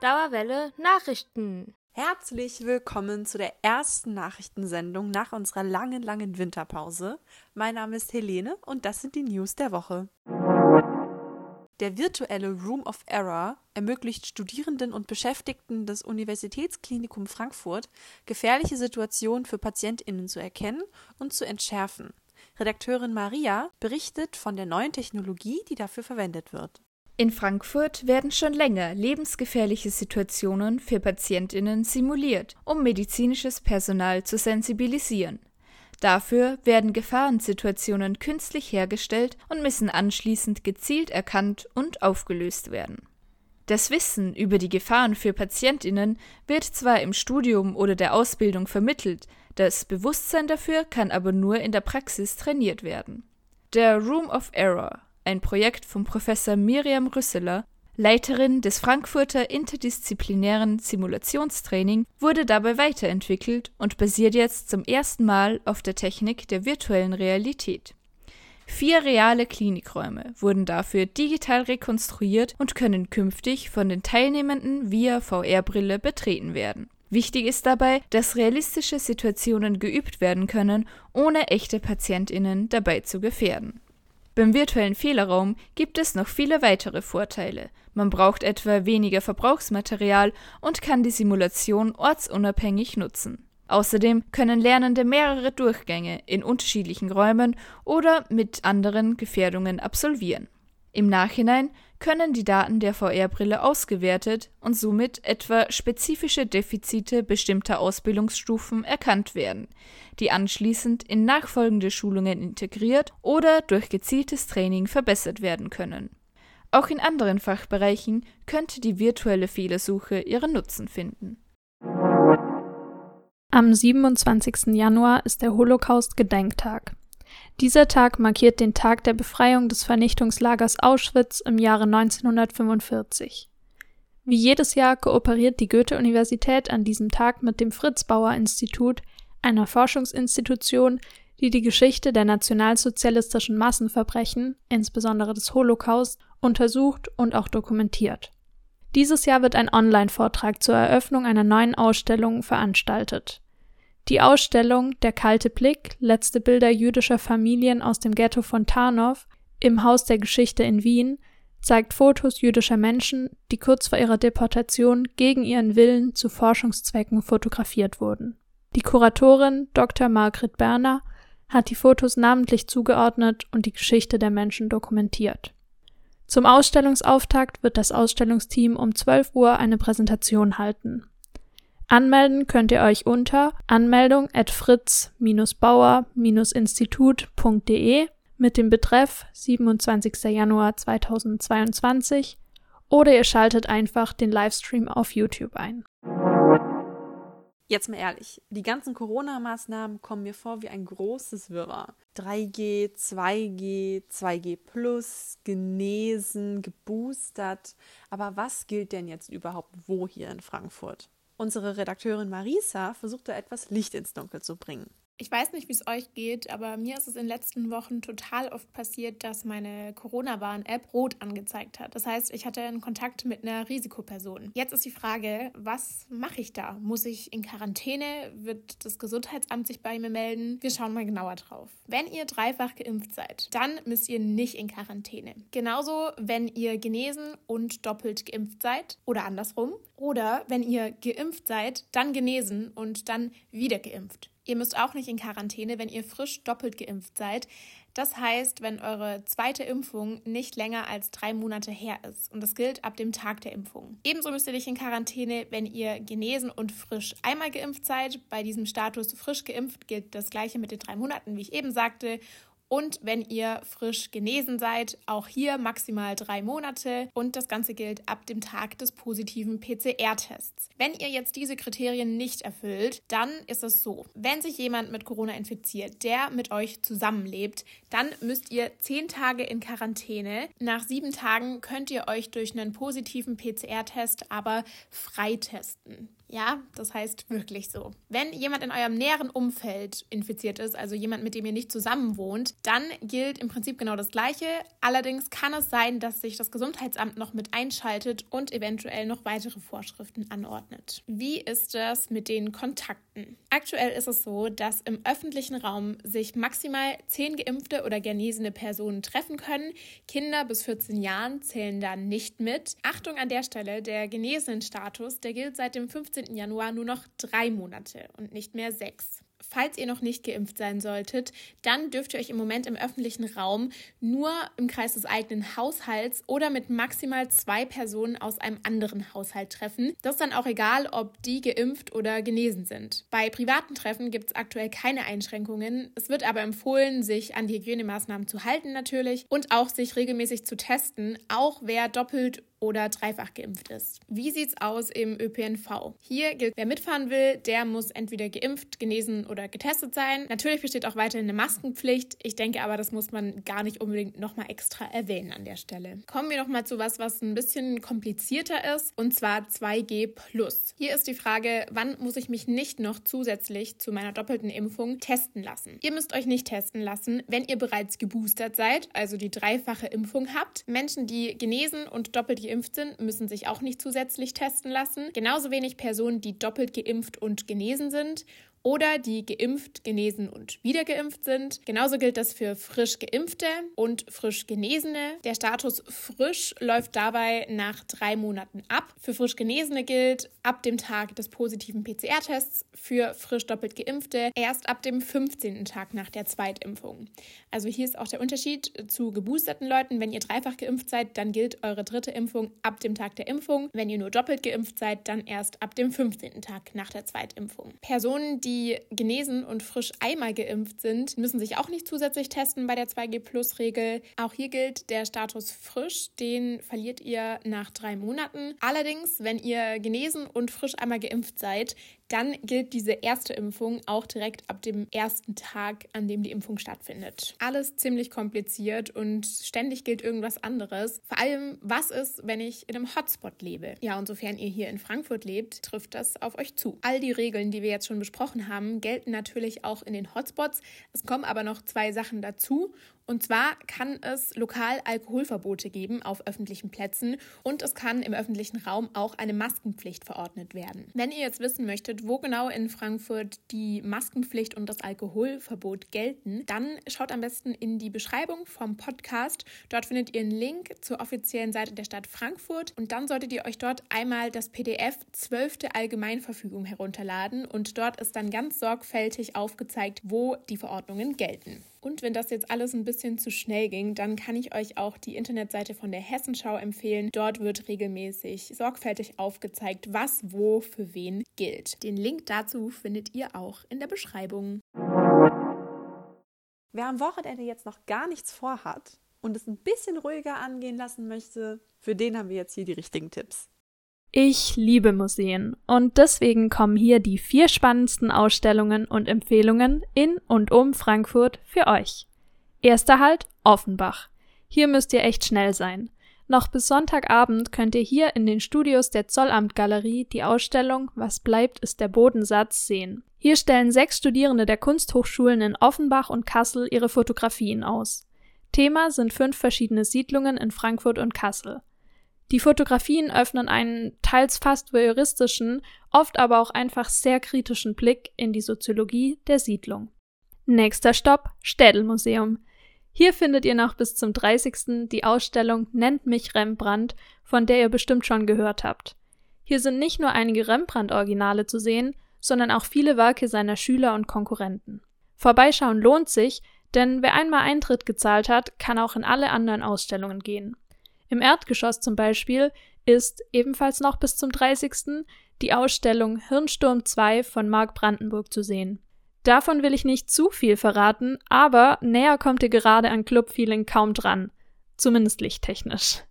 Dauerwelle Nachrichten. Herzlich willkommen zu der ersten Nachrichtensendung nach unserer langen, langen Winterpause. Mein Name ist Helene und das sind die News der Woche. Der virtuelle Room of Error ermöglicht Studierenden und Beschäftigten des Universitätsklinikum Frankfurt, gefährliche Situationen für Patientinnen zu erkennen und zu entschärfen. Redakteurin Maria berichtet von der neuen Technologie, die dafür verwendet wird. In Frankfurt werden schon länger lebensgefährliche Situationen für Patientinnen simuliert, um medizinisches Personal zu sensibilisieren. Dafür werden Gefahrensituationen künstlich hergestellt und müssen anschließend gezielt erkannt und aufgelöst werden. Das Wissen über die Gefahren für Patientinnen wird zwar im Studium oder der Ausbildung vermittelt, das Bewusstsein dafür kann aber nur in der Praxis trainiert werden. Der Room of Error, ein Projekt von Professor Miriam Rüsseler, Leiterin des Frankfurter interdisziplinären Simulationstraining, wurde dabei weiterentwickelt und basiert jetzt zum ersten Mal auf der Technik der virtuellen Realität. Vier reale Klinikräume wurden dafür digital rekonstruiert und können künftig von den Teilnehmenden via VR-Brille betreten werden. Wichtig ist dabei, dass realistische Situationen geübt werden können, ohne echte Patientinnen dabei zu gefährden. Beim virtuellen Fehlerraum gibt es noch viele weitere Vorteile. Man braucht etwa weniger Verbrauchsmaterial und kann die Simulation ortsunabhängig nutzen. Außerdem können Lernende mehrere Durchgänge in unterschiedlichen Räumen oder mit anderen Gefährdungen absolvieren. Im Nachhinein können die Daten der VR-Brille ausgewertet und somit etwa spezifische Defizite bestimmter Ausbildungsstufen erkannt werden, die anschließend in nachfolgende Schulungen integriert oder durch gezieltes Training verbessert werden können. Auch in anderen Fachbereichen könnte die virtuelle Fehlersuche ihren Nutzen finden. Am 27. Januar ist der Holocaust-Gedenktag. Dieser Tag markiert den Tag der Befreiung des Vernichtungslagers Auschwitz im Jahre 1945. Wie jedes Jahr kooperiert die Goethe-Universität an diesem Tag mit dem Fritz-Bauer-Institut, einer Forschungsinstitution, die die Geschichte der nationalsozialistischen Massenverbrechen, insbesondere des Holocaust, untersucht und auch dokumentiert. Dieses Jahr wird ein Online-Vortrag zur Eröffnung einer neuen Ausstellung veranstaltet. Die Ausstellung Der kalte Blick, letzte Bilder jüdischer Familien aus dem Ghetto von Tarnow im Haus der Geschichte in Wien zeigt Fotos jüdischer Menschen, die kurz vor ihrer Deportation gegen ihren Willen zu Forschungszwecken fotografiert wurden. Die Kuratorin Dr. Margret Berner hat die Fotos namentlich zugeordnet und die Geschichte der Menschen dokumentiert. Zum Ausstellungsauftakt wird das Ausstellungsteam um 12 Uhr eine Präsentation halten. Anmelden könnt ihr euch unter anmeldung at fritz-bauer-institut.de mit dem Betreff 27. Januar 2022 oder ihr schaltet einfach den Livestream auf YouTube ein. Jetzt mal ehrlich, die ganzen Corona-Maßnahmen kommen mir vor wie ein großes Wirrwarr. 3G, 2G, 2G plus, genesen, geboostert. Aber was gilt denn jetzt überhaupt wo hier in Frankfurt? Unsere Redakteurin Marisa versucht da etwas Licht ins Dunkel zu bringen. Ich weiß nicht, wie es euch geht, aber mir ist es in den letzten Wochen total oft passiert, dass meine Corona-Warn-App rot angezeigt hat. Das heißt, ich hatte einen Kontakt mit einer Risikoperson. Jetzt ist die Frage, was mache ich da? Muss ich in Quarantäne? Wird das Gesundheitsamt sich bei mir melden? Wir schauen mal genauer drauf. Wenn ihr dreifach geimpft seid, dann müsst ihr nicht in Quarantäne. Genauso, wenn ihr genesen und doppelt geimpft seid oder andersrum. Oder wenn ihr geimpft seid, dann genesen und dann wieder geimpft. Ihr müsst auch nicht in Quarantäne, wenn ihr frisch doppelt geimpft seid. Das heißt, wenn eure zweite Impfung nicht länger als drei Monate her ist. Und das gilt ab dem Tag der Impfung. Ebenso müsst ihr nicht in Quarantäne, wenn ihr genesen und frisch einmal geimpft seid. Bei diesem Status frisch geimpft gilt das gleiche mit den drei Monaten, wie ich eben sagte. Und wenn ihr frisch genesen seid, auch hier maximal drei Monate. Und das Ganze gilt ab dem Tag des positiven PCR-Tests. Wenn ihr jetzt diese Kriterien nicht erfüllt, dann ist es so, wenn sich jemand mit Corona infiziert, der mit euch zusammenlebt, dann müsst ihr zehn Tage in Quarantäne. Nach sieben Tagen könnt ihr euch durch einen positiven PCR-Test aber freitesten. Ja, das heißt wirklich so. Wenn jemand in eurem näheren Umfeld infiziert ist, also jemand, mit dem ihr nicht zusammen wohnt, dann gilt im Prinzip genau das Gleiche. Allerdings kann es sein, dass sich das Gesundheitsamt noch mit einschaltet und eventuell noch weitere Vorschriften anordnet. Wie ist das mit den Kontakten? Aktuell ist es so, dass im öffentlichen Raum sich maximal zehn geimpfte oder genesene Personen treffen können. Kinder bis 14 Jahren zählen da nicht mit. Achtung an der Stelle, der genesenen Status, der gilt seit dem 15. 15. Januar nur noch drei Monate und nicht mehr sechs. Falls ihr noch nicht geimpft sein solltet, dann dürft ihr euch im Moment im öffentlichen Raum nur im Kreis des eigenen Haushalts oder mit maximal zwei Personen aus einem anderen Haushalt treffen. Das ist dann auch egal, ob die geimpft oder genesen sind. Bei privaten Treffen gibt es aktuell keine Einschränkungen. Es wird aber empfohlen, sich an die Hygienemaßnahmen zu halten natürlich und auch sich regelmäßig zu testen, auch wer doppelt oder dreifach geimpft ist. Wie sieht's aus im ÖPNV? Hier gilt, wer mitfahren will, der muss entweder geimpft, genesen oder getestet sein. Natürlich besteht auch weiterhin eine Maskenpflicht. Ich denke aber, das muss man gar nicht unbedingt nochmal extra erwähnen an der Stelle. Kommen wir nochmal zu was, was ein bisschen komplizierter ist, und zwar 2G+. Hier ist die Frage, wann muss ich mich nicht noch zusätzlich zu meiner doppelten Impfung testen lassen? Ihr müsst euch nicht testen lassen, wenn ihr bereits geboostert seid, also die dreifache Impfung habt. Menschen, die genesen und doppelt geimpft sind, müssen sich auch nicht zusätzlich testen lassen. Genauso wenig Personen, die doppelt geimpft und genesen sind oder die geimpft, genesen und wieder geimpft sind. Genauso gilt das für frisch geimpfte und frisch genesene. Der Status frisch läuft dabei nach drei Monaten ab. Für frisch genesene gilt ab dem Tag des positiven PCR-Tests, für frisch doppelt geimpfte erst ab dem 15. Tag nach der Zweitimpfung. Also hier ist auch der Unterschied zu geboosterten Leuten. Wenn ihr dreifach geimpft seid, dann gilt eure dritte Impfung ab dem Tag der Impfung. Wenn ihr nur doppelt geimpft seid, dann erst ab dem 15. Tag nach der Zweitimpfung. Personen, die die genesen und frisch einmal geimpft sind, müssen sich auch nicht zusätzlich testen bei der 2G-Plus-Regel. Auch hier gilt der Status frisch, den verliert ihr nach drei Monaten. Allerdings, wenn ihr genesen und frisch einmal geimpft seid, dann gilt diese erste Impfung auch direkt ab dem ersten Tag, an dem die Impfung stattfindet. Alles ziemlich kompliziert und ständig gilt irgendwas anderes. Vor allem, was ist, wenn ich in einem Hotspot lebe? Ja, und sofern ihr hier in Frankfurt lebt, trifft das auf euch zu. All die Regeln, die wir jetzt schon besprochen haben, gelten natürlich auch in den Hotspots. Es kommen aber noch zwei Sachen dazu. Und zwar kann es lokal Alkoholverbote geben auf öffentlichen Plätzen und es kann im öffentlichen Raum auch eine Maskenpflicht verordnet werden. Wenn ihr jetzt wissen möchtet, wo genau in Frankfurt die Maskenpflicht und das Alkoholverbot gelten, dann schaut am besten in die Beschreibung vom Podcast. Dort findet ihr einen Link zur offiziellen Seite der Stadt Frankfurt und dann solltet ihr euch dort einmal das PDF 12. Allgemeinverfügung herunterladen und dort ist dann ganz sorgfältig aufgezeigt, wo die Verordnungen gelten. Und wenn das jetzt alles ein bisschen zu schnell ging, dann kann ich euch auch die Internetseite von der Hessenschau empfehlen. Dort wird regelmäßig sorgfältig aufgezeigt, was wo für wen gilt. Den Link dazu findet ihr auch in der Beschreibung. Wer am Wochenende jetzt noch gar nichts vorhat und es ein bisschen ruhiger angehen lassen möchte, für den haben wir jetzt hier die richtigen Tipps. Ich liebe Museen und deswegen kommen hier die vier spannendsten Ausstellungen und Empfehlungen in und um Frankfurt für euch. Erster Halt Offenbach. Hier müsst ihr echt schnell sein. Noch bis Sonntagabend könnt ihr hier in den Studios der Zollamtgalerie die Ausstellung Was bleibt ist der Bodensatz sehen. Hier stellen sechs Studierende der Kunsthochschulen in Offenbach und Kassel ihre Fotografien aus. Thema sind fünf verschiedene Siedlungen in Frankfurt und Kassel. Die Fotografien öffnen einen teils fast voyeuristischen, oft aber auch einfach sehr kritischen Blick in die Soziologie der Siedlung. Nächster Stopp Städelmuseum. Hier findet ihr noch bis zum 30. die Ausstellung Nennt mich Rembrandt, von der ihr bestimmt schon gehört habt. Hier sind nicht nur einige Rembrandt-Originale zu sehen, sondern auch viele Werke seiner Schüler und Konkurrenten. Vorbeischauen lohnt sich, denn wer einmal Eintritt gezahlt hat, kann auch in alle anderen Ausstellungen gehen. Im Erdgeschoss zum Beispiel ist ebenfalls noch bis zum 30. die Ausstellung Hirnsturm 2 von Mark Brandenburg zu sehen. Davon will ich nicht zu viel verraten, aber näher kommt ihr gerade an Clubfeeling kaum dran, zumindest lichttechnisch.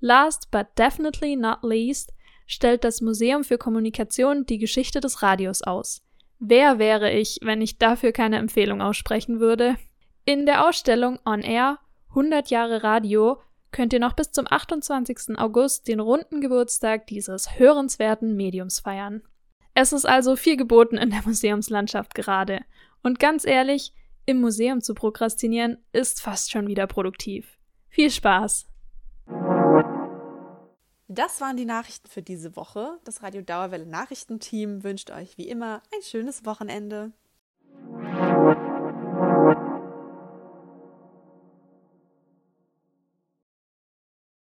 Last but definitely not least stellt das Museum für Kommunikation die Geschichte des Radios aus. Wer wäre ich, wenn ich dafür keine Empfehlung aussprechen würde? In der Ausstellung On Air 100 Jahre Radio könnt ihr noch bis zum 28. August den runden Geburtstag dieses hörenswerten Mediums feiern. Es ist also viel geboten in der Museumslandschaft gerade. Und ganz ehrlich, im Museum zu prokrastinieren ist fast schon wieder produktiv. Viel Spaß! Das waren die Nachrichten für diese Woche. Das Radio Dauerwelle Nachrichtenteam wünscht euch wie immer ein schönes Wochenende.